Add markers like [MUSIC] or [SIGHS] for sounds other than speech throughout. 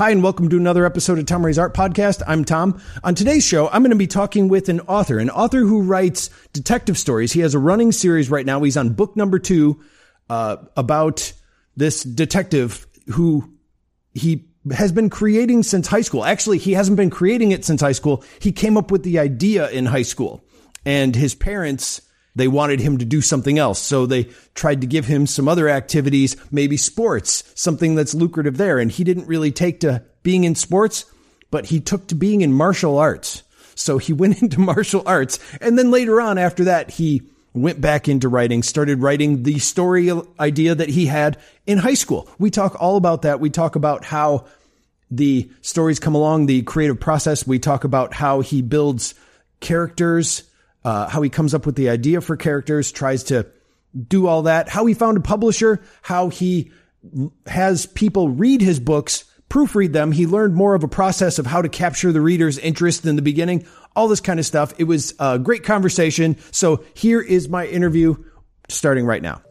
Hi, and welcome to another episode of Tom Ray's Art Podcast. I'm Tom. On today's show, I'm going to be talking with an author, an author who writes detective stories. He has a running series right now. He's on book number two uh, about this detective who he has been creating since high school. Actually, he hasn't been creating it since high school. He came up with the idea in high school, and his parents they wanted him to do something else. So they tried to give him some other activities, maybe sports, something that's lucrative there. And he didn't really take to being in sports, but he took to being in martial arts. So he [LAUGHS] went into martial arts. And then later on, after that, he went back into writing, started writing the story idea that he had in high school. We talk all about that. We talk about how the stories come along, the creative process. We talk about how he builds characters uh, how he comes up with the idea for characters, tries to do all that, how he found a publisher, how he has people read his books, proofread them. He learned more of a process of how to capture the reader's interest in the beginning, all this kind of stuff. It was a great conversation. So here is my interview starting right now.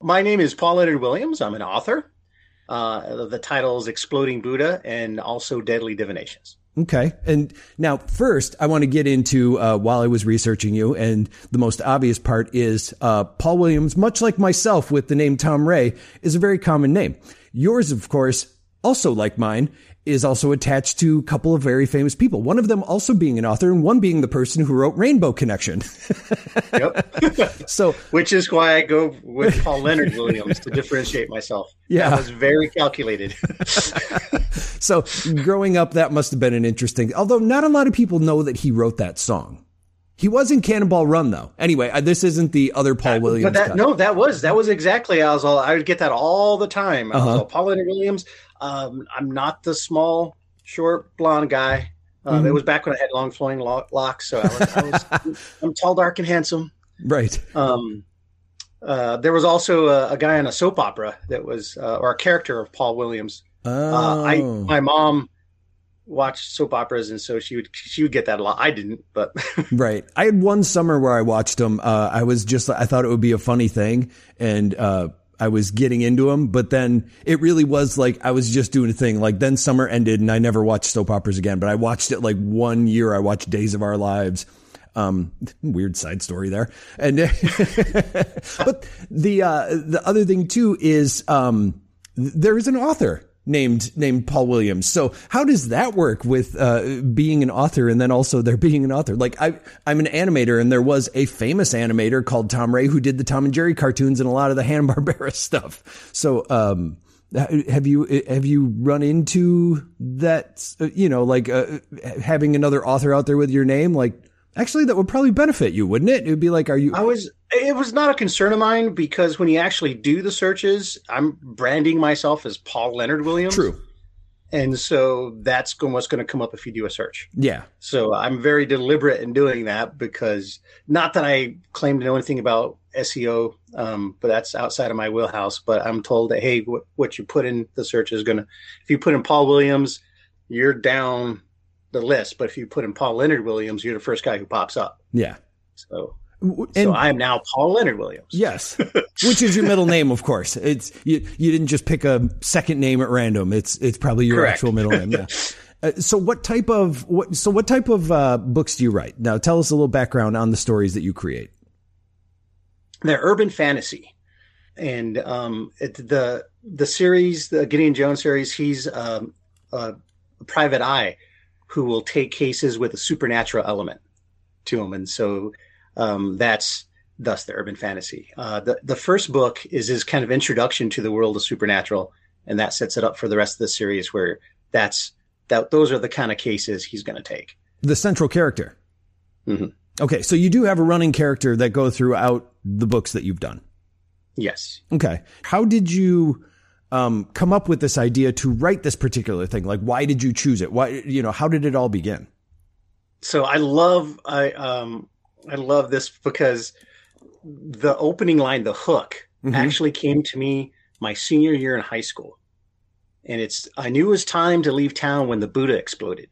My name is Paul Leonard Williams. I'm an author. Uh, the title is Exploding Buddha and also Deadly Divinations. Okay. And now, first, I want to get into uh, while I was researching you, and the most obvious part is uh, Paul Williams, much like myself with the name Tom Ray, is a very common name. Yours, of course, also like mine, is also attached to a couple of very famous people. One of them also being an author, and one being the person who wrote Rainbow Connection. [LAUGHS] yep. so, which is why I go with Paul Leonard Williams to differentiate myself. Yeah, that was very calculated. [LAUGHS] so, growing up, that must have been an interesting. Although not a lot of people know that he wrote that song. He was in Cannonball Run though. Anyway, uh, this isn't the other Paul Williams. But that, no, that was that was exactly. I was all I would get that all the time. I uh-huh. was all Paul Williams. Um, I'm not the small, short, blonde guy. Um, mm-hmm. It was back when I had long flowing locks, so I was, I was [LAUGHS] I'm tall, dark, and handsome. Right. Um, uh, there was also a, a, guy on a soap opera that was, uh, or a character of Paul Williams. Oh. Uh, I oh. my mom watched soap operas, and so she would she would get that a lot. I didn't, but [LAUGHS] right. I had one summer where I watched them. Uh, I was just I thought it would be a funny thing, and uh, I was getting into them, but then it really was like I was just doing a thing. Like then summer ended, and I never watched soap operas again. But I watched it like one year. I watched Days of Our Lives. Um, [LAUGHS] weird side story there. And [LAUGHS] but the uh, the other thing too is um, there is an author named named Paul Williams. So how does that work with uh, being an author and then also there being an author? Like I I'm an animator and there was a famous animator called Tom Ray who did the Tom and Jerry cartoons and a lot of the [LAUGHS] Hanna Barbera stuff. So um, have you have you run into that you know like uh, having another author out there with your name like Actually, that would probably benefit you, wouldn't it? It would be like, are you? I was. It was not a concern of mine because when you actually do the searches, I'm branding myself as Paul Leonard Williams. True. And so that's what's going to come up if you do a search. Yeah. So I'm very deliberate in doing that because not that I claim to know anything about SEO, um, but that's outside of my wheelhouse. But I'm told that hey, what, what you put in the search is going to, if you put in Paul Williams, you're down the list. But if you put in Paul Leonard Williams, you're the first guy who pops up. Yeah. So and, so I am now Paul Leonard Williams. Yes, [LAUGHS] which is your middle name, of course. It's you. You didn't just pick a second name at random. It's it's probably your Correct. actual middle name. Yeah. [LAUGHS] Uh, so what type of what? So what type of uh, books do you write? Now tell us a little background on the stories that you create. They're urban fantasy, and um, it, the the series, the Gideon Jones series, he's um, a private eye who will take cases with a supernatural element to them, and so um, that's thus the urban fantasy. Uh, the the first book is his kind of introduction to the world of supernatural, and that sets it up for the rest of the series, where that's that those are the kind of cases he's going to take. The central character. Mm-hmm. Okay, so you do have a running character that go throughout the books that you've done. Yes. Okay. How did you um, come up with this idea to write this particular thing? Like, why did you choose it? Why, you know, how did it all begin? So I love, I, um, I love this because the opening line, the hook, mm-hmm. actually came to me my senior year in high school. And it's, I knew it was time to leave town when the Buddha exploded.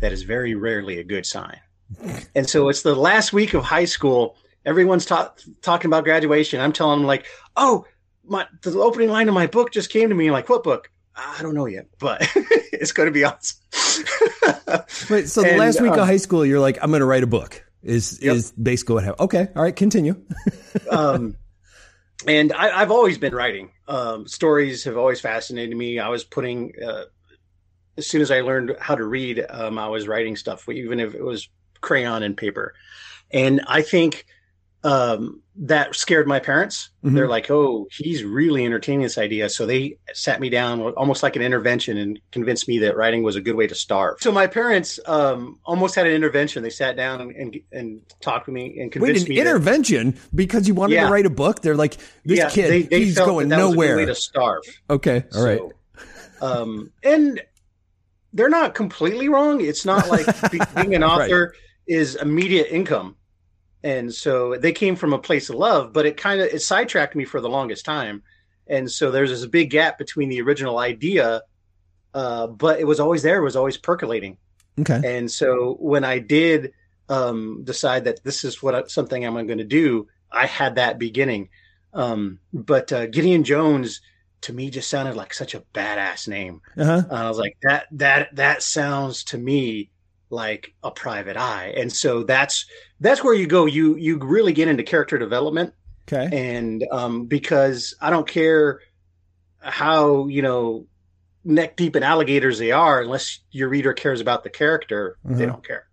That is very rarely a good sign. [LAUGHS] and so it's the last week of high school, everyone's ta- talking about graduation. I'm telling them like, oh, my the opening line of my book just came to me. Like, what book? I don't know yet, but [LAUGHS] it's going to be awesome. [LAUGHS] Wait, so the last week um, of high school, you're like, I'm going to write a book. Is yep. is basically what happened? Okay, all right, continue. [LAUGHS] um, and I, have always been writing. Um, stories have always fascinated me. I was putting uh, as soon as I learned how to read, um, I was writing stuff, even if it was crayon and paper. And I think um, that scared my parents. Mm-hmm. They're like, "Oh, he's really entertaining this idea." So they sat me down, almost like an intervention, and convinced me that writing was a good way to starve. So my parents um, almost had an intervention. They sat down and and, and talked to me and convinced Wait, an me. intervention that, because you wanted yeah. to write a book. They're like, "This yeah, kid, they, they he's going that that nowhere." way to starve. Okay, all right. So, um, and they're not completely wrong. It's not like being an [LAUGHS] author right. is immediate income and so they came from a place of love but it kind of it sidetracked me for the longest time. And so there's this big gap between the original idea uh, but it was always there it was always percolating. Okay. And so when i did um, decide that this is what I, something i'm going to do i had that beginning. Um, but uh, gideon jones to me just sounded like such a badass name. Uh-huh. and i was like that that that sounds to me like a private eye. And so that's that's where you go. You you really get into character development. Okay. And um because i don't care how you know neck deep in alligators they are unless your reader cares about the character mm-hmm. they don't care.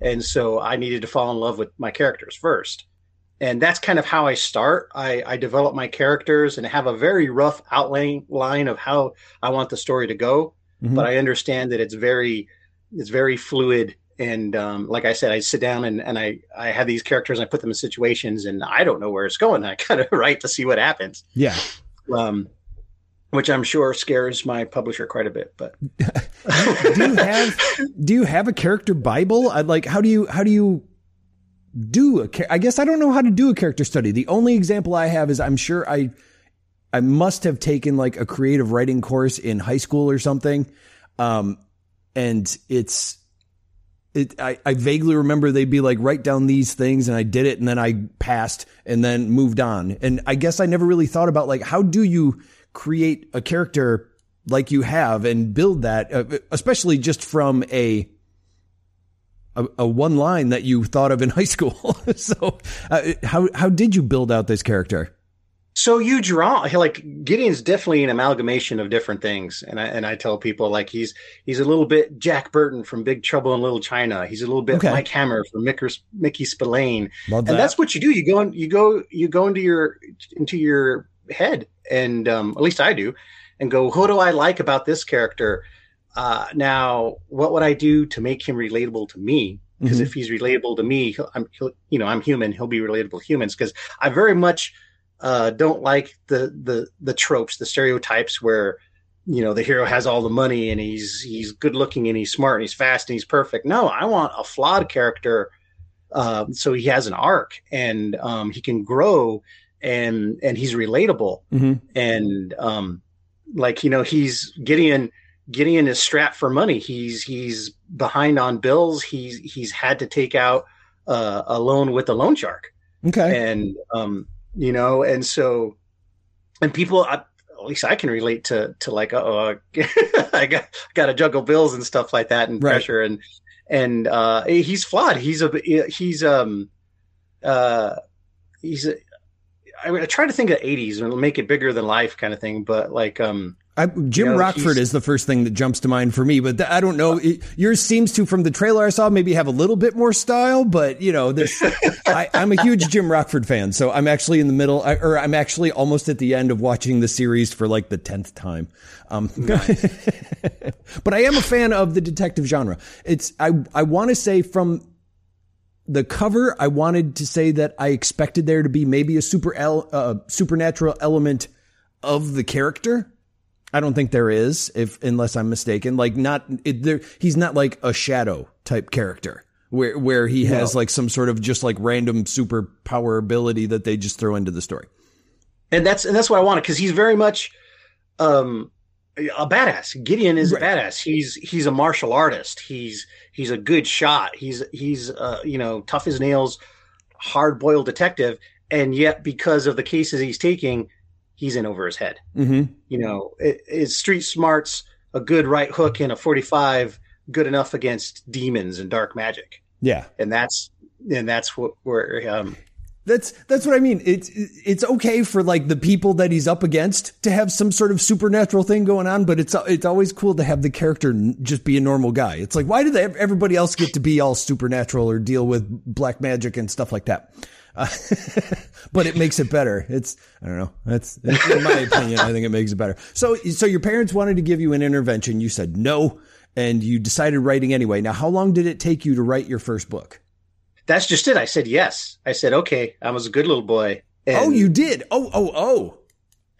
And so i needed to fall in love with my characters first. And that's kind of how i start. I i develop my characters and have a very rough outline line of how i want the story to go. Mm-hmm. but i understand that it's very it's very fluid and um, like I said, I sit down and, and I, I have these characters and I put them in situations and I don't know where it's going. [LAUGHS] I kind of write to see what happens. Yeah. Um, which I'm sure scares my publisher quite a bit. But [LAUGHS] do you have do you have a character Bible? I'd like how do you how do you do a I guess I don't know how to do a character study. The only example I have is I'm sure I I must have taken like a creative writing course in high school or something. Um, and it's it, I, I vaguely remember they'd be like write down these things and I did it and then I passed and then moved on. And I guess I never really thought about like how do you create a character like you have and build that, uh, especially just from a a, a, one line that you thought of in [LAUGHS] high school. [LAUGHS] so, uh, how how did you build out this character? So you draw like Gideon's definitely an amalgamation of different things, and I and I tell people like he's he's a little bit Jack Burton from Big Trouble in Little China. He's a little bit okay. Mike Hammer from Mickey, Mickey Spillane, Love and that. that's what you do. You go and you go you go into your into your head, and um, at least I do, and go, who do I like about this character? Uh, now, what would I do to make him relatable to me? Because mm-hmm. if he's relatable to me, he'll, I'm he'll, you know I'm human. He'll be relatable to humans because I very much uh, don't like the the the tropes, the stereotypes where you know the hero has all the money and he's he's good looking and he's smart and he's fast and he's perfect. No, I want a flawed character, uh, so he has an arc and um, he can grow and and he's relatable mm-hmm. and um, like you know he's Gideon. Gideon is strapped for money. He's he's behind on bills. He's he's had to take out uh, a loan with a loan shark. Okay, and um, you know, and so, and people, I, at least I can relate to to like, oh, [LAUGHS] I got got to juggle bills and stuff like that, and right. pressure, and and uh, he's flawed. He's a he's um uh he's a, I, mean, I try to think of 80s and make it bigger than life kind of thing, but like um I, Jim you know, Rockford is the first thing that jumps to mind for me, but I don't know. It, yours seems to, from the trailer I saw, maybe have a little bit more style. But you know, this [LAUGHS] I, am a huge Jim Rockford fan, so I'm actually in the middle, I, or I'm actually almost at the end of watching the series for like the tenth time. Um, nice. [LAUGHS] but I am a fan of the detective genre. It's I I want to say from the cover, I wanted to say that I expected there to be maybe a super el- uh, supernatural element of the character I don't think there is, if unless I'm mistaken. Like not it, there, he's not like a shadow type character where where he has no. like some sort of just like random superpower ability that they just throw into the story. And that's and that's what I wanted because he's very much um a badass. Gideon is right. a badass. He's he's a martial artist. He's he's a good shot. He's he's uh you know tough as nails hard boiled detective, and yet because of the cases he's taking, he's in over his head. Mm-hmm. You know, it, is street smarts a good right hook in a 45 good enough against demons and dark magic? Yeah, and that's and that's what where um, that's that's what I mean. It's it's okay for like the people that he's up against to have some sort of supernatural thing going on, but it's it's always cool to have the character just be a normal guy. It's like why do they, everybody else get to be all supernatural or deal with black magic and stuff like that? Uh, [LAUGHS] but it makes it better. It's I don't know. That's in my opinion. I think it makes it better. So so your parents wanted to give you an intervention. You said no, and you decided writing anyway. Now, how long did it take you to write your first book? That's just it. I said yes. I said okay. I was a good little boy. oh, you did. Oh, oh, oh.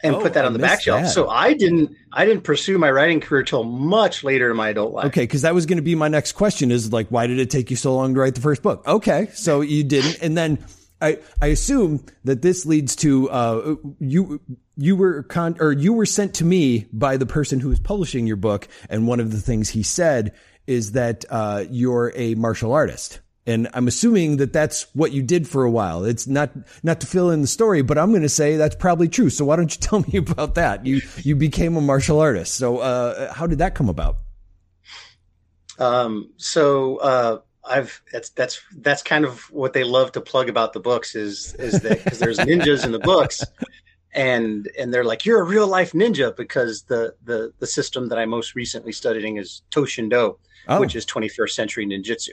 And oh, put that I on the back shelf. that. So I didn't. I didn't pursue my writing career till much later in my adult life. Okay, because that was going to be my next question. Is like, why did it take you so long to write the first book? Okay, so you didn't, and then I I assume that this leads to uh you you were con or you were sent to me by the person who was publishing your book, and one of the things he said is that uh, you're a martial artist. And I'm assuming that that's what you did for a while. It's not not to fill in the story, but I'm going to say that's probably true. So why don't you [LAUGHS] tell me about that? You you became a martial artist. So uh, how did that come about? Um, so uh, I've that's that's that's kind of what they love to plug about the books is is that because there's ninjas in the books, and and they're like you're a real life ninja because the the the system that I most recently studying is To-Shin Do, Oh. which is 21st century ninjutsu.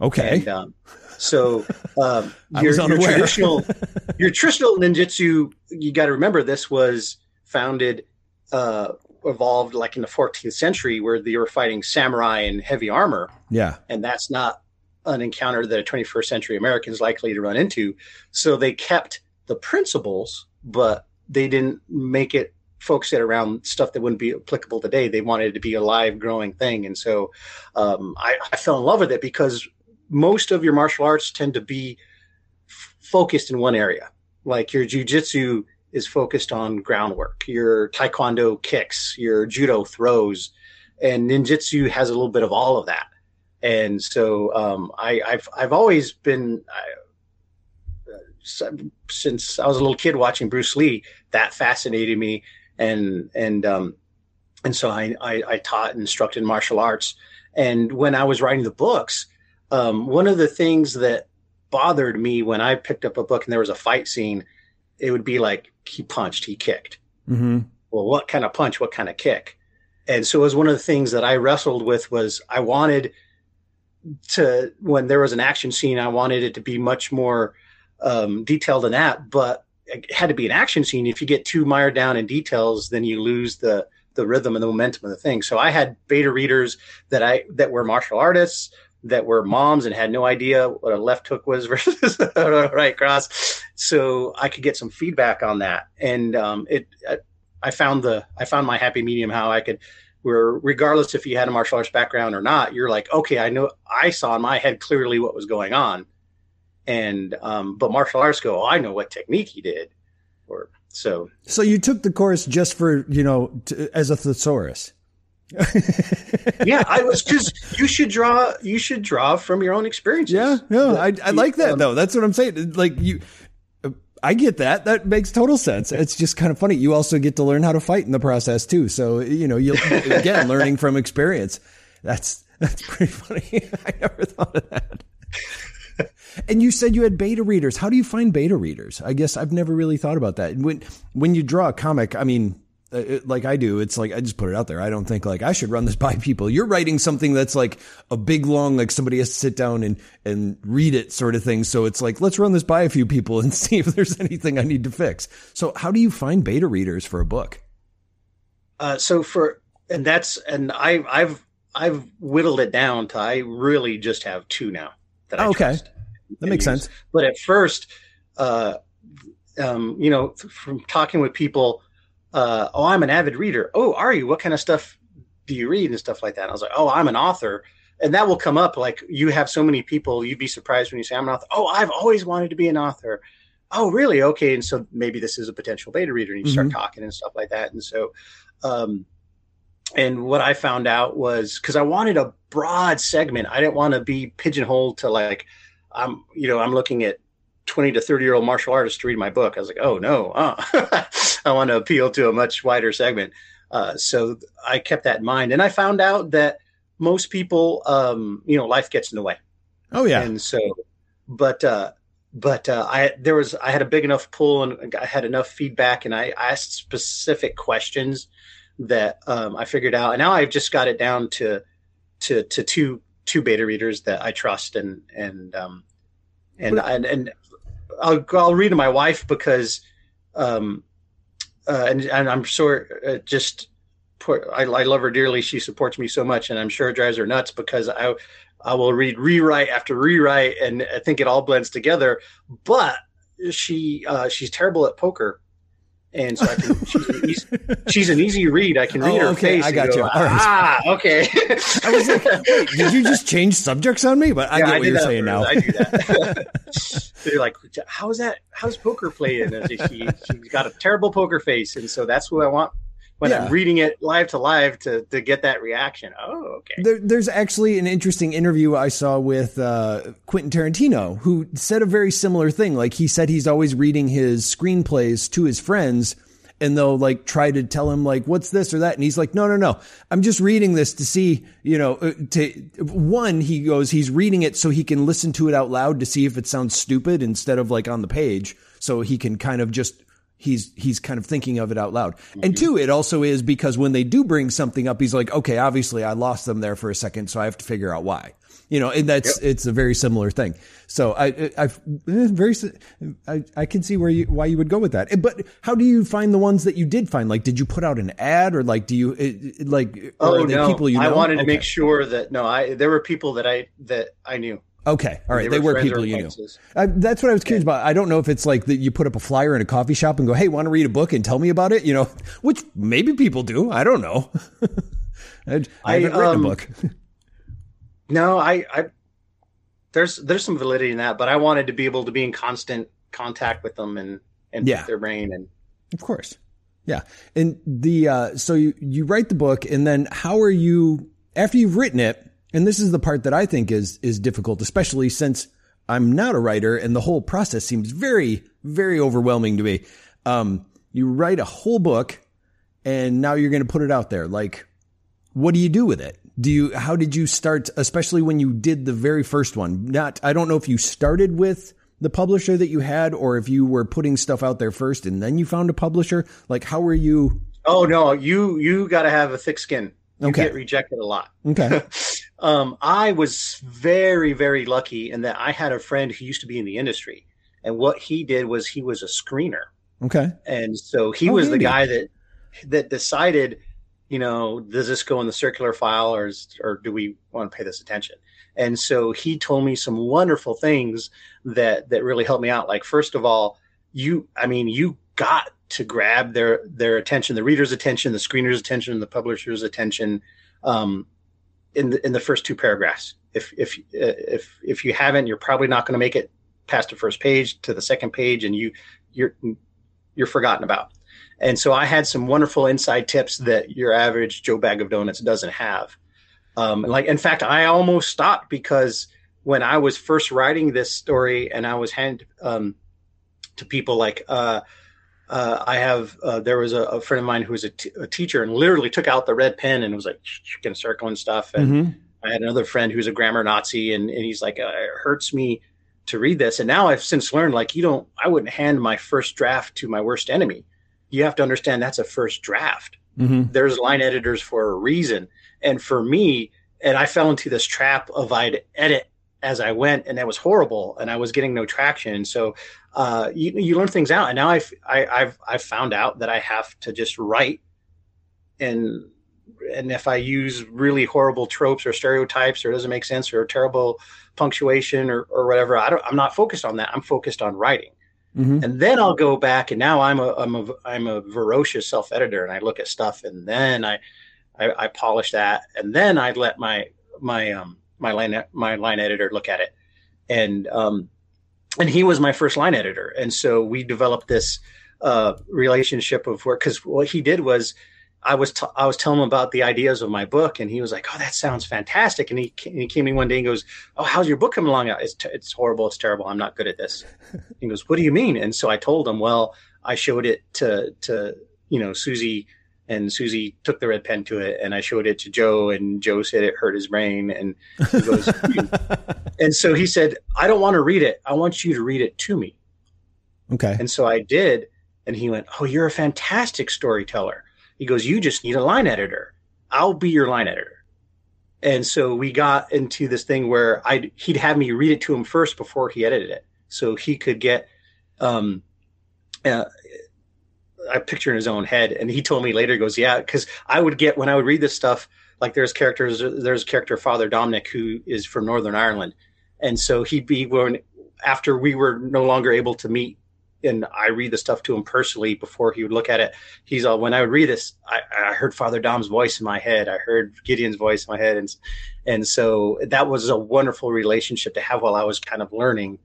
Okay. And um, so um, [LAUGHS] your, your traditional [LAUGHS] your traditional ninjutsu, you got to remember this was founded, uh, evolved like in the 14th century, where they were fighting samurai in heavy armor, yeah. and that's not an encounter that a 21st century American is likely to run into. So they kept the principles, but they didn't make it focus it around stuff that wouldn't be applicable today. They wanted it to be a live, growing thing, and so um, I, I fell in love with it because most of your martial arts tend to be f- focused in one area. Like your jujitsu is focused on groundwork, your taekwondo kicks, your judo throws, and ninjutsu has a little bit of all of that. And so um, I, I've I've always been I, uh, since I was a little kid watching Bruce Lee. That fascinated me, and and um, and so I, I, I taught and instructed martial arts. And when I was writing the books, um, one of the things that bothered me when I picked up a book and there was a fight scene, it would be like he punched, he kicked. Mm-hmm. Well, what kind of punch? What kind of kick? And so it was one of the things that I wrestled with was I wanted to when there was an action scene, I wanted it to be much more um, detailed than that, but it had to be an action scene. If you get too mired down in details, then you lose the the rhythm and the momentum of the thing. So I had beta readers that I that were martial artists that were moms and had no idea what a left hook was [LAUGHS] versus a right cross. So I could get some feedback on that, and um, it. I, found the I found my happy medium how I could where regardless if you had a martial arts background or not, you're like, okay, I know I saw in my head clearly what was going on. And um, but martial arts go, oh, I know what technique he did. Or so So you took the course just for you know to, as a thesaurus. [LAUGHS] yeah, I was because you should draw you should draw from your own experiences. Yeah, no, I, I like that Um, though. That's what I'm saying. Like you, I get that. That makes total sense. It's just kind of funny. You also get to learn how to fight in the process too. So you know, you'll again [LAUGHS] learning from experience. That's that's pretty funny. [LAUGHS] I never thought of that. And you said you had beta readers. How do you find beta readers? I guess I've never really thought about that. When when you draw a comic, I mean, uh, it- like I do, it's like I just put it out there. I don't think like I should run this [LAUGHS] by people. You're writing something that's like a big long, like somebody has to sit down and and read it, sort of thing. So it's like let's run this by a few people and [LAUGHS] see if there's anything I need to fix. So how do you find beta readers for a book? Uh, so for and that's and I I've I've whittled it down to I really just have two now that I Oh, okay. That makes use. sense. But at first, uh, um, you know, th- from talking with people, uh, oh, I'm an avid reader. Oh, are you? What kind of stuff do you read and stuff like that? And I was like, oh, I'm an author. And that will come up like you have so many people, you'd be surprised when you say, I'm an author. Oh, I've always wanted to be an author. Oh, really? Okay. And so maybe this is a potential beta reader and you start talking and stuff like that. And so, um, and what I found out was because I wanted a broad segment, I didn't want to be pigeonholed to like, I'm, you know, I'm looking at 20 to 30 year old martial artist to read my book. I was like, oh no, uh. [LAUGHS] I want to appeal to a much wider segment. Uh, so I kept that in mind, and I found out that most people, um, you know, life gets in the way. Oh yeah, and so, but uh, but uh, I there was I had a big enough pull and I had enough feedback, and I asked specific questions that um, I figured out, and now I've just got it down to to to two two beta readers that I trust, and and um, and and, and I'll I'll read to my wife because um, uh, and and I'm sure uh, just I, I love her dearly. She supports me so much, and I'm sure it drives her nuts because I I will read rewrite after rewrite, and I think it all blends together. But she uh, she's terrible at poker, and so I can, she's, an easy, she's an easy read. I can read oh, her okay, face. I got you. Go, ah, okay. I was like, wait, did you just change subjects on me? But I yeah, get what you're saying now. I do that. [LAUGHS] They're like, how's that? How's poker played? And she, she's got a terrible poker face, and so that's who I want when yeah. I'm reading it live to live to to get that reaction. Oh, okay. There, there's actually an interesting interview I saw with uh, Quentin Tarantino, who said a very similar thing. Like he said, he's always reading his screenplays to his friends. And they'll like try to tell him like, what's this or that? And he's like, no, no, no. I'm just reading this to see, you know, uh, to one, he goes, he's reading it so he can listen to it out loud to see if it sounds stupid instead of like on the page. So he can kind of just he's he's kind of thinking of it out loud. Mm-hmm. And two, it also is because when they do bring something up, he's like, okay, obviously I lost them there for a second, so I have to figure out why. You know, and that's yep. it's a very similar thing. So I I eh, very I, I can see where you why you would go with that. Eh, but how do you find the ones that you did find? Like, did you put out an ad or like do you eh, like? Oh no, people you know? I wanted to make sure that no, I there were people that I that I knew. Okay, all right. They, they were, were people you knew. Uh, that's what I was curious yeah. about. I don't know if it's like that you put up a flyer in a coffee shop and go, "Hey, want to read a book and tell me about it?" You know, [LAUGHS] which maybe people do. I don't know. [LAUGHS] I, I, haven't um, written a book. [LAUGHS] no, I, I there's there's some validity in that, but I wanted to be able to be in constant contact with them and and yeah. their brain and of course, yeah. And the uh, so you you write the book, and then how are you after you've written it? And this is the part that I think is is difficult, especially since I'm not a writer and the whole process seems very, very overwhelming to me. Um, you write a whole book and now you're going to put it out there. Like, what do you do with it? Do you, how did you start, especially when you did the very first one? Not, I don't know if you started with the publisher that you had or if you were putting stuff out there first and then you found a publisher. Like, how were you? Oh, no, you, you got to have a thick skin. You okay. get rejected a lot. Okay. [LAUGHS] um, I was very, very lucky in that I had a friend who used to be in the industry, and what he did was he was a screener. Okay. And so he oh, was handy. the guy that that decided, you know, does this go in the circular file or is, or do we want to pay this attention? And so he told me some wonderful things that that really helped me out. Like first of all, you, I mean, you got to grab their their attention, the reader's attention, the screener's attention, the publisher's attention, um, in the in the first two paragraphs. If if if if you haven't, you're probably not going to make it past the first page to the second page, and you you're you're forgotten about. And so I had some wonderful inside tips that your average Joe Bag of Donuts doesn't have. Um, like in fact, I almost stopped because when I was first writing this story and I was hand um, to people like uh, uh, I have uh, there was a, a, friend of mine who was a, t- a teacher and literally took out the red pen and was like circling stuff. And mm-hmm. I had another friend who's a grammar Nazi, and, and he's like, uh, it hurts me to read this. And now I've since learned like you don't, I wouldn't hand my first draft to my worst enemy. You have to understand that's a first draft. Mm-hmm. There's line editors for a reason, and for me, and I fell into this trap of I'd edit as I went, and that was horrible, and I was getting no traction. So uh, you, you learn things out. And now I've, I, I've, I've found out that I have to just write and, and if I use really horrible tropes or stereotypes or doesn't make sense or terrible punctuation or, or whatever, I don't, I'm not focused on that. I'm focused on writing. Mm-hmm. And then I'll go back and now I'm a, I'm a, I'm a ferocious self editor and I look at stuff and then I, I, I polish that and then I let my, my, um, my line, my line editor look at it. And, um, and he was my first line editor, and so we developed this uh, relationship of work because what he did was I was t- I was telling him about the ideas of my book, and he was like, "Oh, that sounds fantastic." And he and he came in one day and goes, "Oh, how's your book coming along?" It's t- it's horrible. It's terrible. I'm not good at this. [LAUGHS] he goes, "What do you mean?" And so I told him, "Well, I showed it to to you know Susie." And Susie took the red pen to it, and I showed it to Joe, and Joe said it hurt his brain. And he goes, [LAUGHS] and so he said, "I don't want to read it. I want you to read it to me." Okay. And so I did, and he went, "Oh, you're a fantastic storyteller." He goes, You just need a line editor. I'll be your line editor. And so we got into this thing where I'd, he'd have me read it to him first before he edited it. So he could get um, uh, a picture in his own head. And he told me later, he goes, Yeah, because I would get, when I would read this stuff, like there's characters, there's character, Father Dominic, who is from Northern Ireland. And so he'd be, when, after we were no longer able to meet and I read the stuff to him personally before he would look at it. He's all when I would read this, I, I, heard Father Dom's voice in my head. I heard Gideon's voice in my head, and and so that was a wonderful relationship to have while I was kind of learning.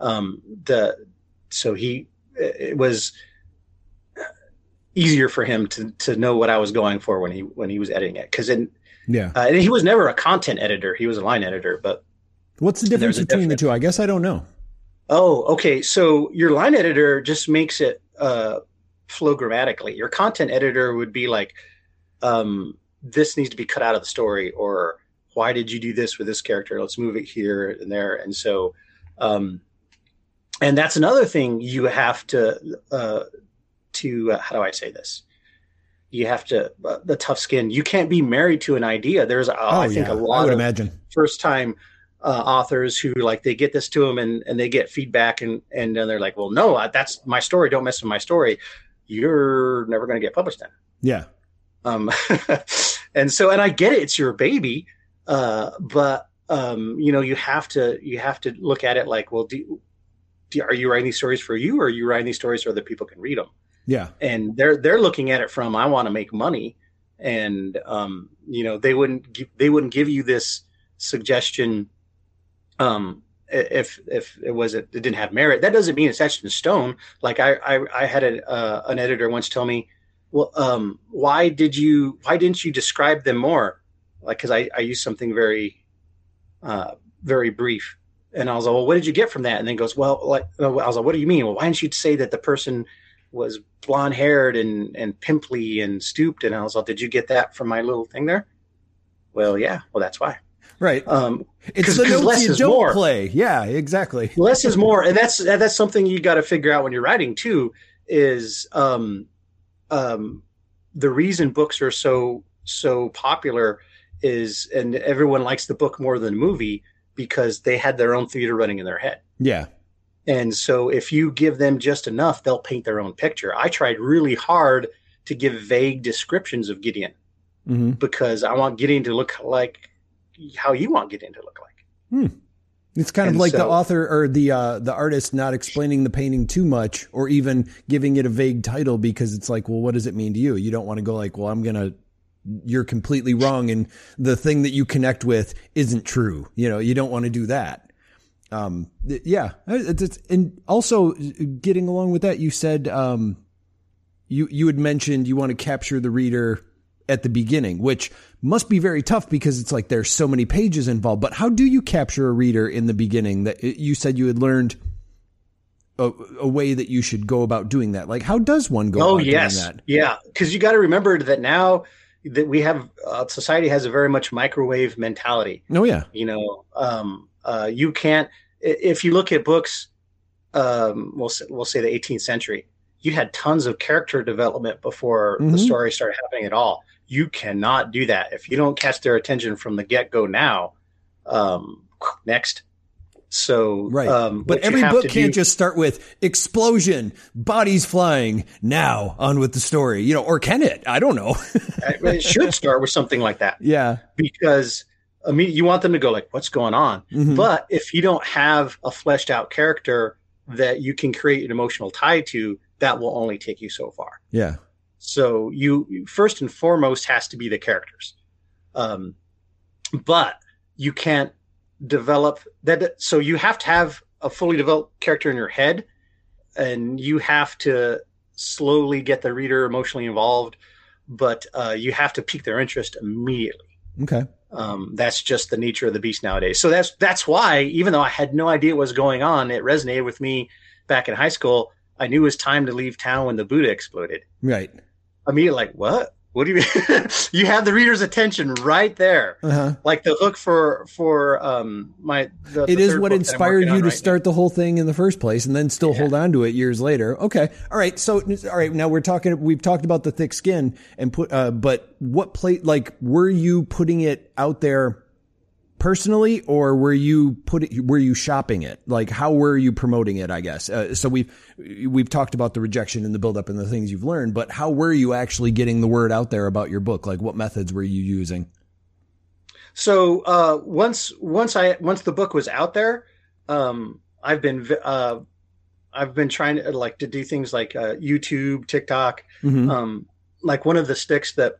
Um, the so he it was easier for him to to know what I was going for when he when he was editing it because yeah uh, and he was never a content editor. He was a line editor, but what's the difference between the two? I guess I don't know. Oh, okay. So your line editor just makes it uh, flow grammatically. Your content editor would be like, um, this needs to be cut out of the story, or why did you do this with this character? Let's move it here and there. And so, um, and that's another thing you have to, uh, to uh, how do I say this? You have to uh, the tough skin. You can't be married to an idea. There's, oh, I think, yeah. a lot I would of imagine first time uh, authors who like they get this to them and, and they get feedback and and then they're like, well, no, that's my story. Don't mess with my story. You're never going to get published then. Yeah. Um, [LAUGHS] and so and I get it. It's your baby, uh, but um, you know you have to you have to look at it like, well, do, do are you writing these stories for you, or are you writing these stories so that people can read them? Yeah. And they're they're looking at it from I want to make money, and um, you know they wouldn't give, they wouldn't give you this suggestion um, if if it was it didn't have merit, that doesn't mean it's etched in stone. Like I I, I had a, uh, an editor once tell me, well, um, why did you why didn't you describe them more? Like because I I used something very uh, very brief, and I was like, well, what did you get from that? And then goes, well, like I was like, what do you mean? Well, why didn't you say that the person was blonde haired and and pimply and stooped? And I was like, did you get that from my little thing there? Well, yeah. Well, that's why. Right. Um, it's the notes you don't more. play. Yeah, exactly. less is [LAUGHS] more, and that's that's something you got to figure out when you're writing too. Is um, um, the reason books are so so popular is, and everyone likes the book more than the movie because they had their own theater running in their head. Yeah. And so if you give them just enough, they'll paint their own picture. I tried really hard to give vague descriptions of Gideon mm-hmm. because I want Gideon to look like how you want Gideon to look like. Hmm. It's kind and of like so, the author or the uh, the artist not explaining the painting too much, or even giving it a vague title because it's like, well, what does it mean to you? You don't want to go like, well, I'm gonna. You're completely wrong, and the thing that you connect with isn't true. You know, you don't want to do that. Um, yeah, it's, it's, and also getting along with that, you said um, you you had mentioned you want to capture the reader at the beginning, which must be very tough because it's like there's so many pages involved. But how do you capture a reader in the beginning that you said you had learned a, a way that you should go about doing that? Like, how does one go oh, yes. Yeah. Cause you got to remember that now that we have, uh, society has a very much microwave mentality. Oh yeah. You know, um, uh, you can't, if you look at books, um, we'll, we'll say the 18th century, you had tons of character development before mm-hmm. the story started happening at all you cannot do that if you don't catch their attention from the get go now. Um, next. So right, um, but every book can't do, just start with explosion, bodies flying. Now on with the story, you know, or can it? I don't know. [LAUGHS] it should start with something like that. Yeah, because I mean, you want them to go like, "What's going on?" Mm-hmm. But if you don't have a fleshed out character that you can create an emotional tie to, that will only take you so far. Yeah. So you first and foremost has to be the characters, um, but you can't develop that. So you have to have a fully developed character in your head, and you have to slowly get the reader emotionally involved but uh, you have to pique their interest immediately. Okay. Um, that's just the nature of the beast nowadays. So that's that's why, even though I had no idea what was going on, it resonated with me back in high school. I knew it was time to leave town when the Buddha exploded. Right. Immediately, like, what? What do you mean? [LAUGHS] you have the reader's attention right there, Uh-huh. like the hook for for um my. The, It the is what book that I'm inspired you to right start the whole thing in the first place and then still hold on to it years later. Okay. All right. So, all right. Now we're talking, we've talked about the thick skin and put, uh, but what plate, like, were you putting it out there personally or were you putting, were you shopping it? Like, how were you promoting it? I guess. Uh, so we've, we've talked about the rejection and the buildup and the things you've learned, but how were you actually getting the word out there about your book? Like, what methods were you using? So uh, once once I once the book was out there, um, I've been uh, I've been trying to like to do things like uh, YouTube, TikTok. Mhm. Um, like one of the sticks that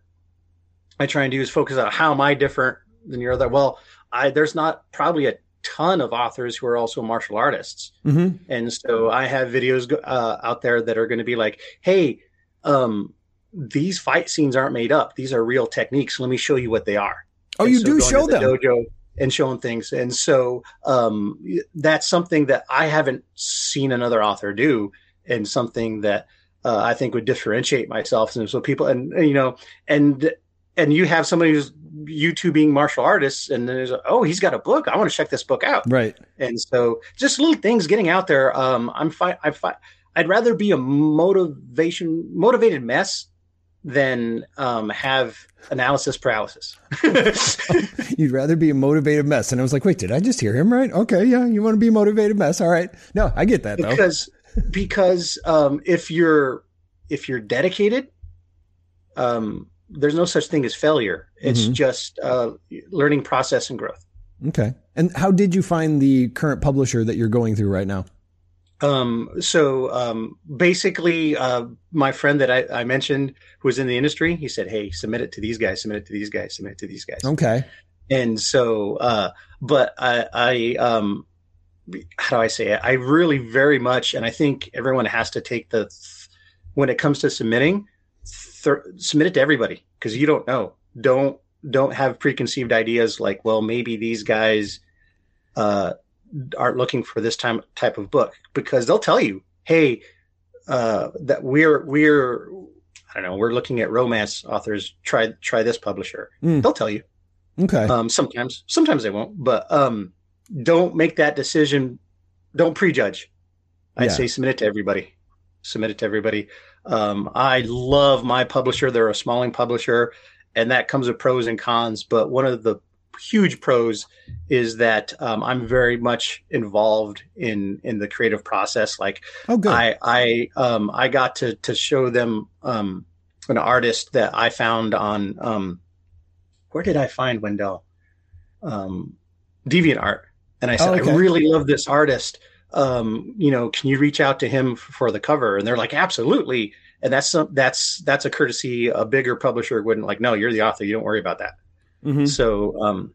I try and do is focus on how am I different than your other. Well, I there's not probably a ton of authors who are also martial artists, Mhm. and so I have videos uh, out there that are going to be like, hey. Um, these fight scenes aren't made up; these are real techniques. Let me show you what they are. Oh, And you so do show the them. dojo and showing things and so um, that's something that i haven't seen another author do and something that uh, i think would differentiate myself and so people and you know and and you have somebody who's youtubing martial artists and then there's oh he's got a book i want to check this book out Right. and so just little things getting out there um i'm fine i fi- i'd rather be a motivation motivated mess than um have analysis paralysis [LAUGHS] [LAUGHS] You'd rather be a motivated mess. And I was like, wait, did I just hear him right? Okay, yeah, you want to be a motivated mess. All right. No, I get that though. because because um if you're if you're dedicated um there's no such thing as failure it's Mhm. just uh learning process and growth Okay. And how did you find the current publisher that you're going through right now? Um, so um, basically, uh, my friend that I, I mentioned who was in the industry, he said, "Hey, submit it to these guys, submit it to these guys, submit it to these guys." Okay. And so, uh, but I, I, um, how do I say it? I really very much, and I think everyone has to take the when it comes to submitting, th- submit it to everybody because you don't know. Don't don't have preconceived ideas like, well, maybe these guys uh, aren't looking for this time type of book because they'll tell you, hey, uh, that we're we're I don't know, we're looking at romance authors. Try try this publisher. Mm. They'll tell you. Okay. Um, sometimes, sometimes they won't, but um, don't make that decision. Don't prejudge. I'd Yeah. say submit it to everybody. Submit it to everybody. Um, I love my publisher. They're a smalling publisher, and that comes with pros and cons. But one of the huge pros is that um, I'm very much involved in in the creative process. Like oh, good. I I um I got to to show them um an artist that I found on um where did I find Wendell? Um Deviant Art. And I said, Oh, okay. I really love this artist. Um, you know, can you reach out to him for the cover? And they're like, absolutely. And that's some that's that's a courtesy a bigger publisher wouldn't like, no, you're the author, you don't worry about that. Mhm. So um,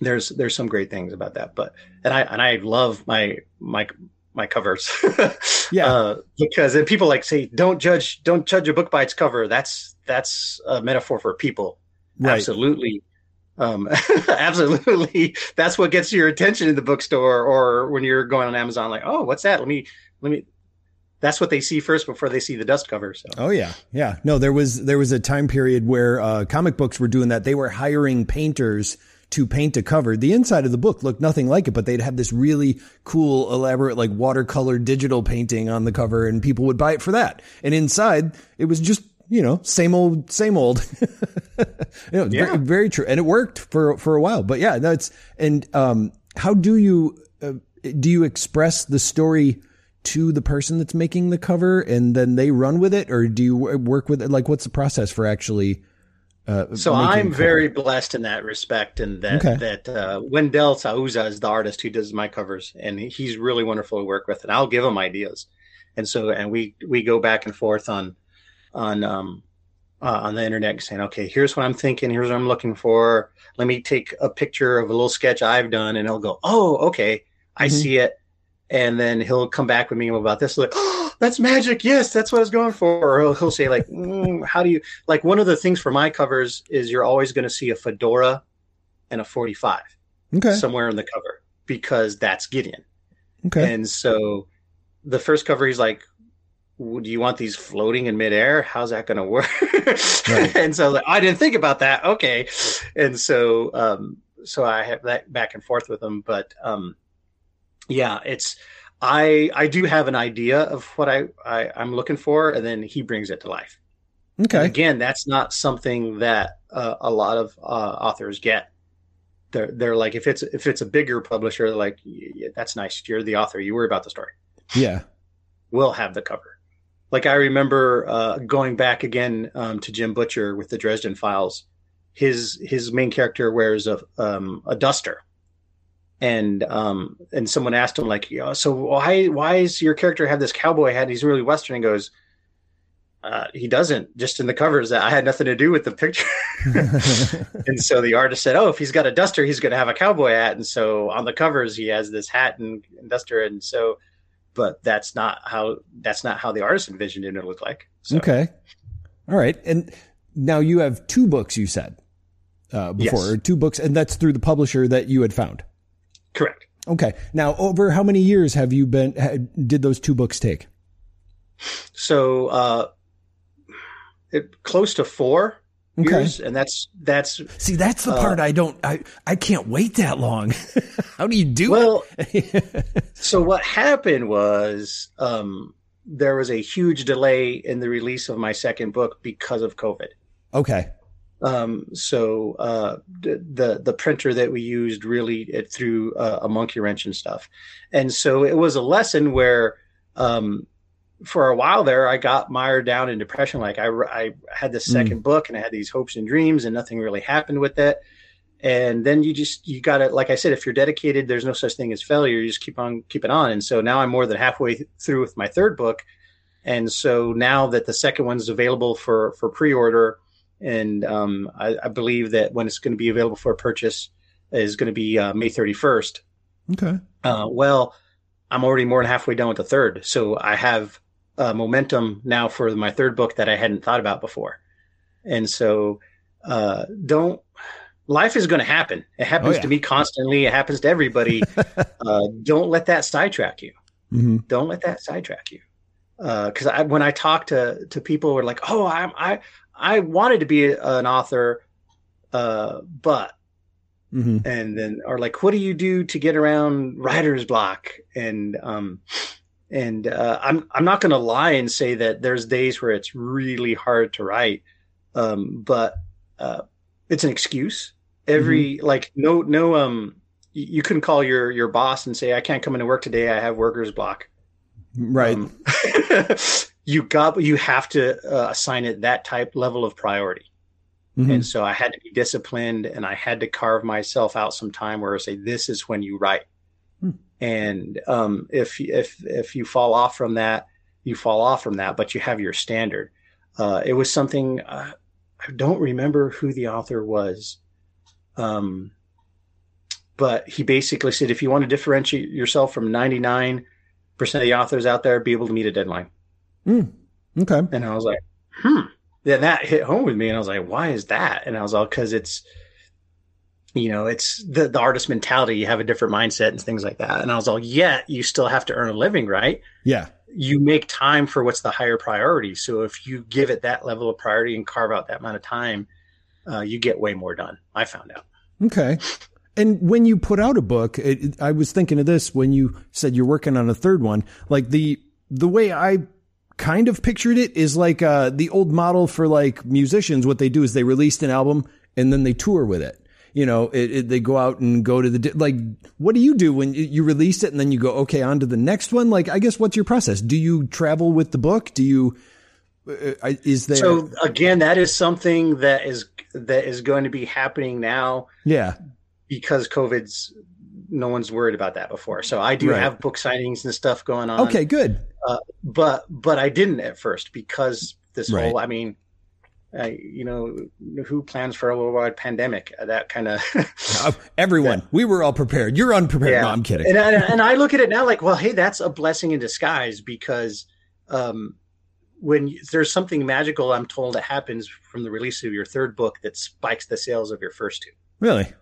there's there's some great things about that. But and I and I love my my my covers. [LAUGHS] Yeah. Uh, because and people like say don't judge don't judge a book by its cover. That's that's a metaphor for people. Right. Absolutely. Um, [LAUGHS] absolutely. That's what gets your attention in the bookstore or when you're going on Amazon, like, oh, what's that? Let me, let me, that's what they see first before they see the dust cover. So, Oh yeah, yeah. No, there was there was a time period where uh, comic books were doing that. They were hiring painters to paint a cover. The inside of the book looked nothing like it, but they'd have this really cool, elaborate, like watercolor digital painting on the cover, and people would buy it for that. And inside, it was just you know same old, same old. you [LAUGHS] know, Yeah. very, very true, and it worked for for a while. But yeah, that's and um, how do you uh, do you express the story? to the person that's making the cover and then they run with it or do you work with it like what's the process for actually uh so I'm very blessed in that respect. And that, Okay. that, uh, Wendell Sauza is the artist who does my covers and he's really wonderful to work with and I'll give him ideas. And so, and we, we go back and forth on, on, um, uh, on the internet saying, okay, here's what I'm thinking. Here's what I'm looking for. Let me take a picture of a little sketch I've done. And he'll go, Oh, okay. I Mhm. see it. And then he'll come back with me about this. Like, oh, that's magic. Yes, that's what I was going for. Or he'll, he'll say like, mm, how do you like? One of the things for my covers is you're always going to see a fedora and a 45 Okay. somewhere in the cover because that's Gideon. Okay. And so the first cover, he's like, "Do you want these floating in midair? How's that going to work?" Right. [LAUGHS] and so like, I didn't think about that. Okay, and so um, so I have that back and forth with them, but um, yeah, it's I I do have an idea of what I, I I'm looking for, and then he brings it to life. And Okay. again, that's not something that uh, a lot of uh, authors get. They're they're like if it's if it's a bigger publisher, they're like "Yeah, that's nice. You're the author. You worry about the story. Yeah. We'll have the cover. Like I remember uh, going back again um, to Jim Butcher with the Dresden Files. His his main character wears a um, a duster, and um, and someone asked him like, "Yeah, so why why is your character have this cowboy hat? He's really western. And goes, uh, he doesn't. Just in the covers, that I had nothing to do with the picture. [LAUGHS] and so the artist said, "Oh, if he's got a duster, he's going to have a cowboy hat." And so on the covers, he has this hat and, and duster. And so, but that's not how that's not how the artist envisioned it to look like. So, Okay. All right. And now you have two books you said uh, before, Yes. two books, and that's through the publisher that you had found. correct. Okay. Now, over how many years have you been, did those two books take? So, uh, it close to four Okay. years, and that's that's See, that's the Uh, part I don't, I, I can't wait that long. [LAUGHS] how do you do well. [LAUGHS] So what happened was um, there was a huge delay in the release of my second book because of COVID. okay. Um, so uh, the, the the printer that we used really it threw uh, a monkey wrench and stuff, and so it was a lesson where um, for a while there I got mired down in depression. Like I I had this Mm. second book and I had these hopes and dreams and nothing really happened with it. And then you just you got it. like I said, if you're dedicated, there's no such thing as failure. You just keep on keeping on. And so now I'm more than halfway through with my third book, and so now that the second one's available for for pre-order and um, I, I believe that when it's going to be available for purchase is going to be uh, May 31st. Okay. Uh, well, I'm already more than halfway done with the third, so I have uh, momentum now for my third book that I hadn't thought about before, and so uh, don't. Life is going to happen. It happens yeah. to me constantly. It happens to everybody. [LAUGHS] uh, don't let that sidetrack you hmm don't let that sidetrack you because I when I talk to to people who are like, oh, I'm I I wanted to be an author, uh, but hmm and then or like, what do you do to get around writer's block? And um, and uh, I'm I'm not going to lie and say that there's days where it's really hard to write, um, but uh, it's an excuse. Every like no no um you couldn't call your your boss and say I can't come into work today. I have workers block. Right. Um, [LAUGHS] you got you have to uh, assign it that type level of priority. Mhm. And so I had to be disciplined and I had to carve myself out some time where I say, this is when you write. And um, if, if, if you fall off from that, you fall off from that, but you have your standard. Uh, it was something, uh, I don't remember who the author was. Um, but he basically said, if you want to differentiate yourself from 99% of the authors out there, be able to meet a deadline. Mm. Okay. And I was like, hmm. Then that hit home with me. And I was like, why is that? And I was all, because it's, you know, it's the, the artist mentality. You have a different mindset and things like that. And I was all, yeah, you still have to earn a living, right? Yeah. You make time for what's the higher priority. So if you give it that level of priority and carve out that amount of time, uh, you get way more done. I found out. Okay. And when you put out a book, it, it- I was thinking of this when you said you're working on a third one. Like the the way I kind of pictured it is like uh, the old model for like musicians. What they do is they released an album and then they tour with it. You know, it, it, they go out and go to the like. What do you do when you, release it and then you go okay on to the next one? Like, I guess what's your process? Do you travel with the book? Do you? Uh, is there? So again, that is something that is, that is going to be happening now yeah. because COVID's no one's worried about that before. So I do Right. have book signings and stuff going on. Okay. Good. but but I didn't at first because this Right. whole I mean, uh, you know, who plans for a worldwide pandemic? Uh, That kind of [LAUGHS] Uh, everyone, we were all prepared. You're unprepared. No, I'm kidding. And I, and I look at it now like, well, hey, that's a blessing in disguise because um, when there's something magical, I'm told that happens from the release of your third book that spikes the sales of your first two. Really?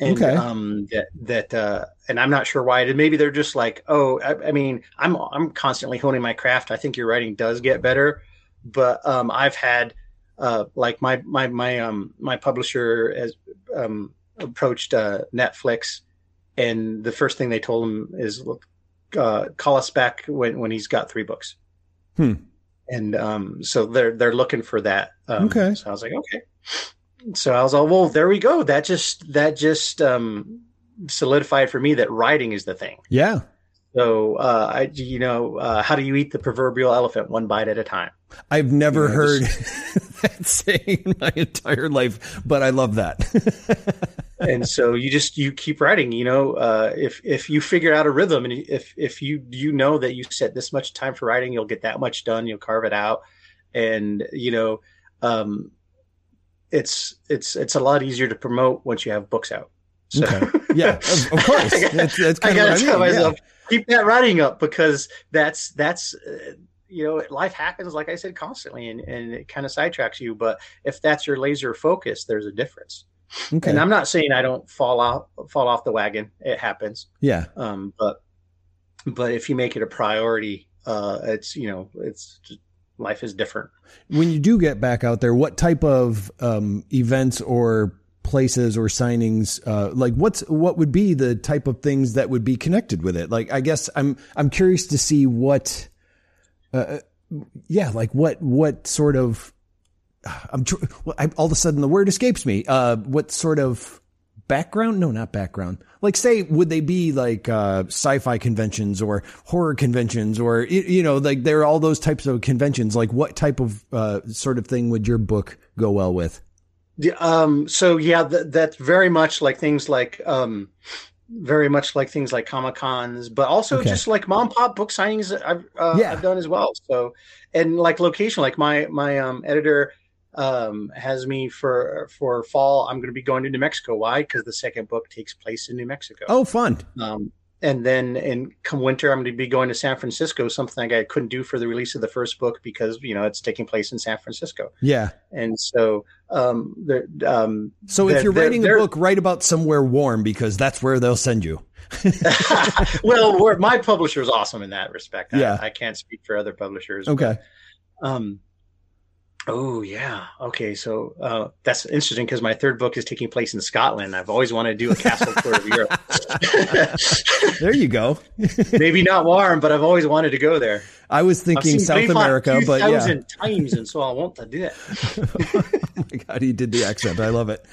And, Okay. Um, that that uh, and I'm not sure why. Maybe they're just like, oh, I, I mean, I'm I'm constantly honing my craft. I think your writing does get better, but um, I've had uh, like my my my um my publisher has um approached uh, Netflix, and the first thing they told him is, look, uh, call us back when when he's got three books. Hmm. And um, so they're they're looking for that. Um, Okay. So I was like, okay. So I was like, well, there we go. That just that just um, solidified for me that writing is the thing. Yeah. So uh, I, you know, uh, how do you eat the proverbial elephant one bite at a time? I've never Yeah, heard [LAUGHS] that saying in my entire life, but I love that. [LAUGHS] and so you just you keep writing you know uh, if if you figure out a rhythm and if if you you know that you set this much time for writing you'll get that much done you'll carve it out and you know um it's it's it's a lot easier to promote once you have books out so Okay. yeah, of, of course. [LAUGHS] That's, that's i of gotta I tell mean. yeah. myself keep that writing up because that's that's uh, you know life happens like i said constantly and, and it kind of sidetracks you but if that's your laser focus there's a difference Okay. and I'm not saying I don't fall off fall off the wagon. It happens. yeah. Um, but but if you make it a priority, uh, it's you know it's just, life is different. When you do get back out there, what type of um, events or places or signings uh, like what's what would be the type of things that would be connected with it? Like i guess i'm i'm curious to see what uh, yeah like what what sort of [SIGHS] i'm tr- all of a sudden the word escapes me. Uh what sort of background? No not background. Like say would they be like uh sci-fi conventions or horror conventions or you know like there are all those types of conventions. Like what type of uh sort of thing would your book go well with Um, so yeah, th- that's very much like things like um, very much like things like comic cons, but also Okay. just like mom pop book signings I've uh, Yeah. I've done as well. So and like location, like my my um, editor um has me for for fall i'm going to be going to new mexico why because the second book takes place in new mexico oh fun Um, and then in come winter, I'm going to be going to San Francisco, something I couldn't do for the release of the first book because you know it's taking place in San Francisco. yeah And so, um, there, um, so if you're writing a book write about somewhere warm because that's where they'll send you [LAUGHS] well, we're, my publisher is awesome in that respect. Yeah. I, I can't speak for other publishers. okay but, um, oh yeah. Okay. So uh, that's interesting because my third book is taking place in Scotland. I've always wanted to do a castle tour of Europe. [LAUGHS] there you go [LAUGHS] Maybe not warm, but I've always wanted to go there. i was thinking south america but yeah 2,000 times, and so I want to do it. [LAUGHS] oh my god he did the accent i love it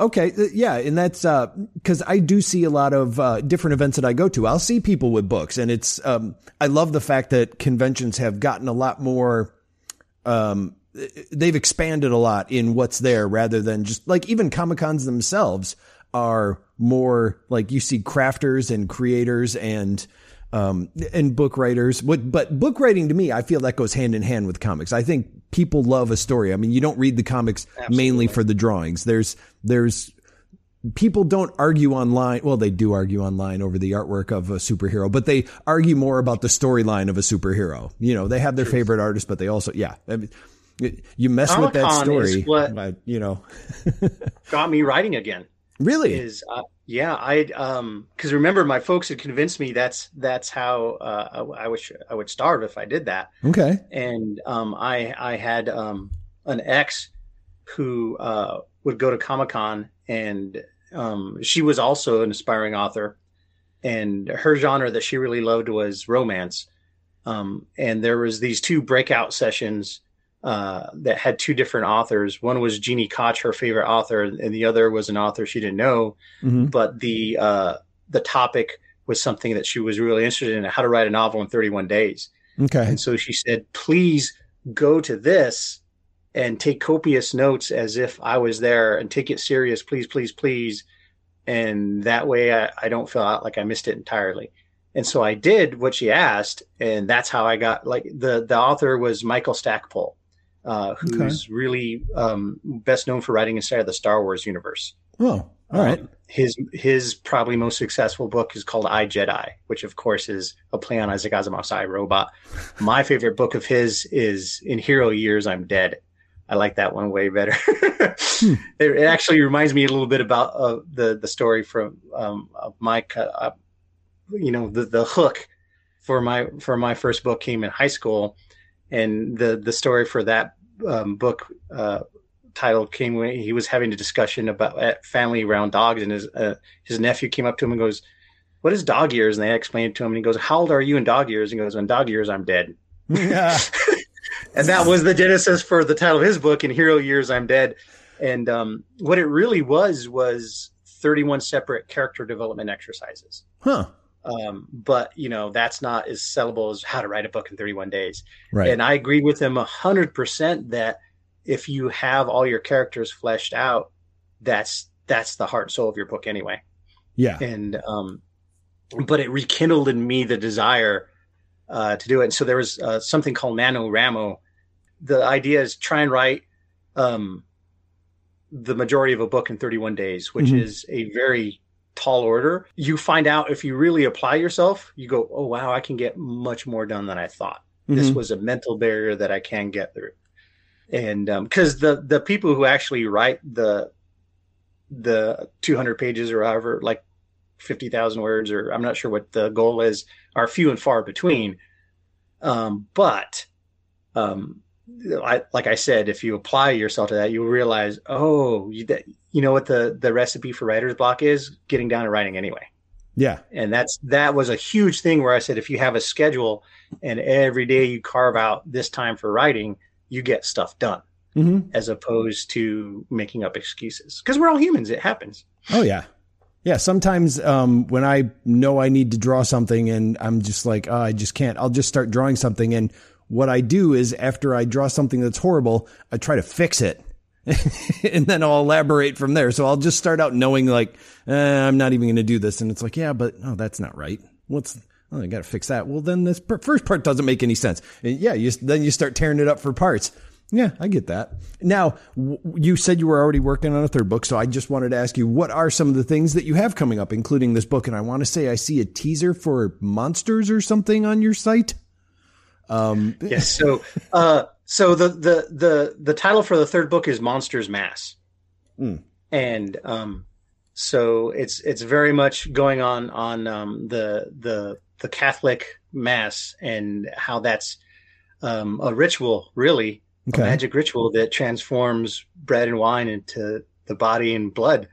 okay yeah and that's uh because i do see a lot of uh different events that i go to i'll see people with books and it's um i love the fact that conventions have gotten a lot more um they've expanded a lot in what's there rather than just like even comic cons themselves are more like you see crafters and creators and um and book writers. What but book writing to me i feel that goes hand in hand with comics. I think people love a story. I mean you don't read the comics mainly for the drawings. There's there's people don't argue online. Well, they do argue online over the artwork of a superhero, but they argue more about the storyline of a superhero. You know, they have their favorite artist, but they also, yeah. I mean, you mess with that Comic-Con story, what- but, you know, [LAUGHS] Got me writing again. really, Is uh, yeah, I um because remember my folks had convinced me that's that's how uh, I, I would I would starve if I did that, okay, and um I I had um an ex who uh would go to Comic Con and um she was also an aspiring author, and her genre that she really loved was romance, um and there was these two breakout sessions uh, that had two different authors. One was Jeannie Koch, her favorite author, and the other was an author she didn't know. hmm But the uh, the topic was something that she was really interested in: how to write a novel in 31 days. okay, And so she said, "Please go to this and take copious notes as if I was there, and take it serious, please, please, please." And that way, I, I don't feel out like I missed it entirely. And so I did what she asked, and that's how I got like the the author was Michael Stackpole, uh, who's really um, best known for writing inside of the Star Wars universe. oh, All right. Um, his his probably most successful book is called I Jedi, which of course is a play on Isaac Asimov's I Robot. My favorite book of his is In Hero Years I'm Dead. I like that one way better. [LAUGHS] hmm. it, actually reminds me a little bit about uh, the the story from um, Mike. Uh, you know, the the hook for my for my first book came in high school, and the the story for that um, book uh, title came when he was having a discussion about at family around dogs, and his uh, his nephew came up to him and goes, "What is dog years?" And they explained it to him, and he goes, "How old are you in dog years?" And he goes, "In dog years, I'm dead." Yeah. [LAUGHS] [LAUGHS] and that was the genesis for the title of his book. In hero years, I'm dead. And um, what it really was was 31 separate character development exercises. Huh. Um, but you know that's not as sellable as how to write a book in 31 days. Right. And I agree with him hundred percent that if you have all your characters fleshed out, that's that's the heart and soul of your book anyway. Yeah. And um, but it rekindled in me the desire uh, to do it. And so there was uh, something called NaNoWriMo. The idea is try and write um, the majority of a book in 31 days, which mm-hmm. is a very tall order. You find out if you really apply yourself, you go, oh, wow, I can get much more done than I thought. Mm-hmm. This was a mental barrier that I can get through and because um, the the people who actually write the the 200 pages or however like 50,000 words or I'm not sure what the goal is are few and far between um, but um, I, like I said if you apply yourself to that you'll realize oh you, that, you know what the the recipe for writer's block is getting down to writing anyway yeah and that's that was a huge thing where I said if you have a schedule and every day you carve out this time for writing you get stuff done mm-hmm. as opposed to making up excuses because we're all humans. It happens. Oh yeah. Yeah, sometimes um, when I know I need to draw something and I'm just like, oh, I just can't, I'll just start drawing something. And what I do is after I draw something that's horrible, I try to fix it. [LAUGHS] and then I'll elaborate from there. So I'll just start out knowing like, eh, I'm not even going to do this. And it's like, yeah, but oh, that's not right. What's, oh, I got to fix that. Well, then this first part doesn't make any sense. And yeah, you, then you start tearing it up for parts. Yeah, I get that. Now, w- you said you were already working on a third book, so I just wanted to ask you what are some of the things that you have coming up, including this book? And I want to say I see a teaser for monsters or something on your site. Um, yes. So, uh, so the the the the title for the third book is Monsters Mass, mm. and um, so it's it's very much going on on um, the the the Catholic Mass and how that's um, a ritual, really, okay. a magic ritual that transforms bread and wine into the body and blood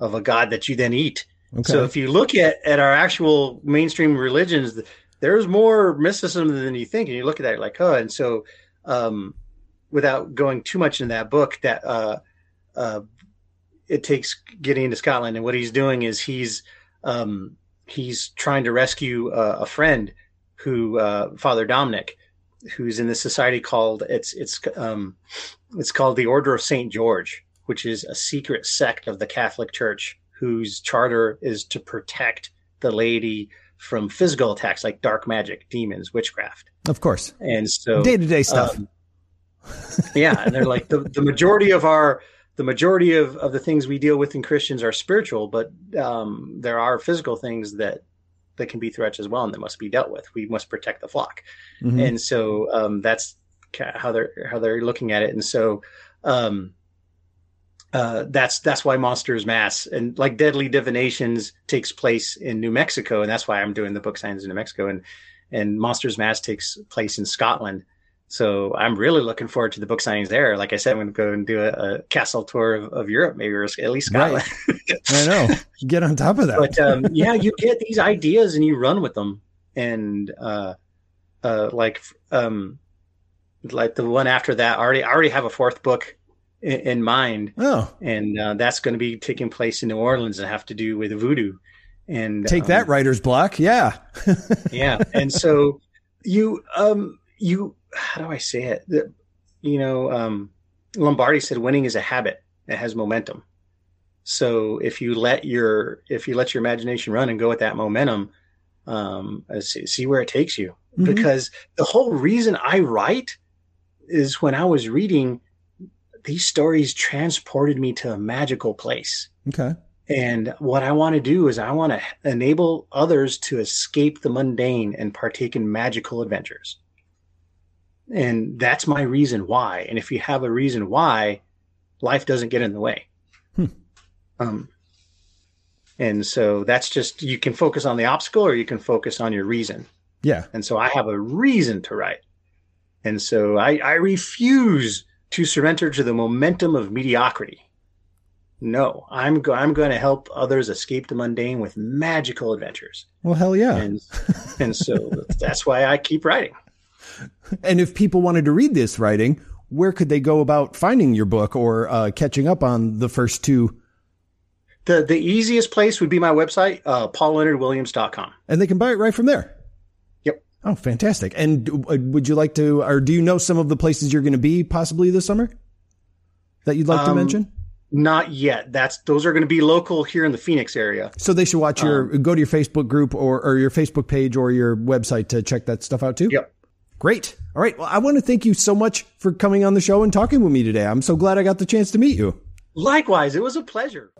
of a God that you then eat. Okay. So if you look at, at our actual mainstream religions, there's more mysticism than you think. And you look at that like, oh, and so um, without going too much in that book, that uh, uh, it takes getting into Scotland. And what he's doing is he's um, he's trying to rescue uh, a friend who uh, Father Dominic, who's in the society called it's it's um, it's called the Order of Saint George, which is a secret sect of the Catholic Church whose charter is to protect the laity from physical attacks like dark magic, demons, witchcraft. Of course. And so day to day stuff. Um, yeah, and they're like the, the majority of our the majority of, of the things we deal with in Christians are spiritual, but um, there are physical things that that can be threats as well and that must be dealt with. We must protect the flock, mm-hmm. and so um, that's how they're how they're looking at it. And so um, uh, that's that's why Monsters Mass and like Deadly Divinations takes place in New Mexico, and that's why I'm doing the book signs in New Mexico, and and Monsters Mass takes place in Scotland. So I'm really looking forward to the book signings there. Like I said, I'm going to go and do a, a castle tour of, of, Europe, maybe or at least Scotland. Right. I know. [LAUGHS] Get on top of that. But um, yeah, you get these ideas and you run with them, and uh, uh, like um, like the one after that, I already I already have a fourth book in, in mind. Oh, and uh, that's going to be taking place in New Orleans and have to do with voodoo. And take um, that writer's block, yeah, [LAUGHS] yeah. And so you um you how do I say it? The, you know, um, Lombardi said winning is a habit. It has momentum. So if you let your if you let your imagination run and go with that momentum, um, uh, see, see where it takes you. Mm-hmm. Because the whole reason I write is when I was reading these stories transported me to a magical place. Okay. And what I want to do is I want to enable others to escape the mundane and partake in magical adventures. And that's my reason why. And if you have a reason why, life doesn't get in the way. Hmm. Um, and so that's just you can focus on the obstacle or you can focus on your reason. Yeah. And so I have a reason to write. And so I, I refuse to surrender to the momentum of mediocrity. No, I'm go- I'm going to help others escape the mundane with magical adventures. Well, hell yeah! And, and so [LAUGHS] that's why I keep writing. And if people wanted to read this writing, where could they go about finding your book or uh, catching up on the first two? The the easiest place would be my website, uh, paulleonardwilliams.com. And they can buy it right from there. Oh, fantastic! And uh, would you like to, or do you know some of the places you're going to be possibly this summer that you'd like um, to mention? Not yet. That's those are going to be local here in the Phoenix area. So they should watch your um, go to your Facebook group or, or your Facebook page or your website to check that stuff out too. Yep. Great. All right. Well, I want to thank you so much for coming on the show and talking with me today. I'm so glad I got the chance to meet you. Likewise, it was a pleasure.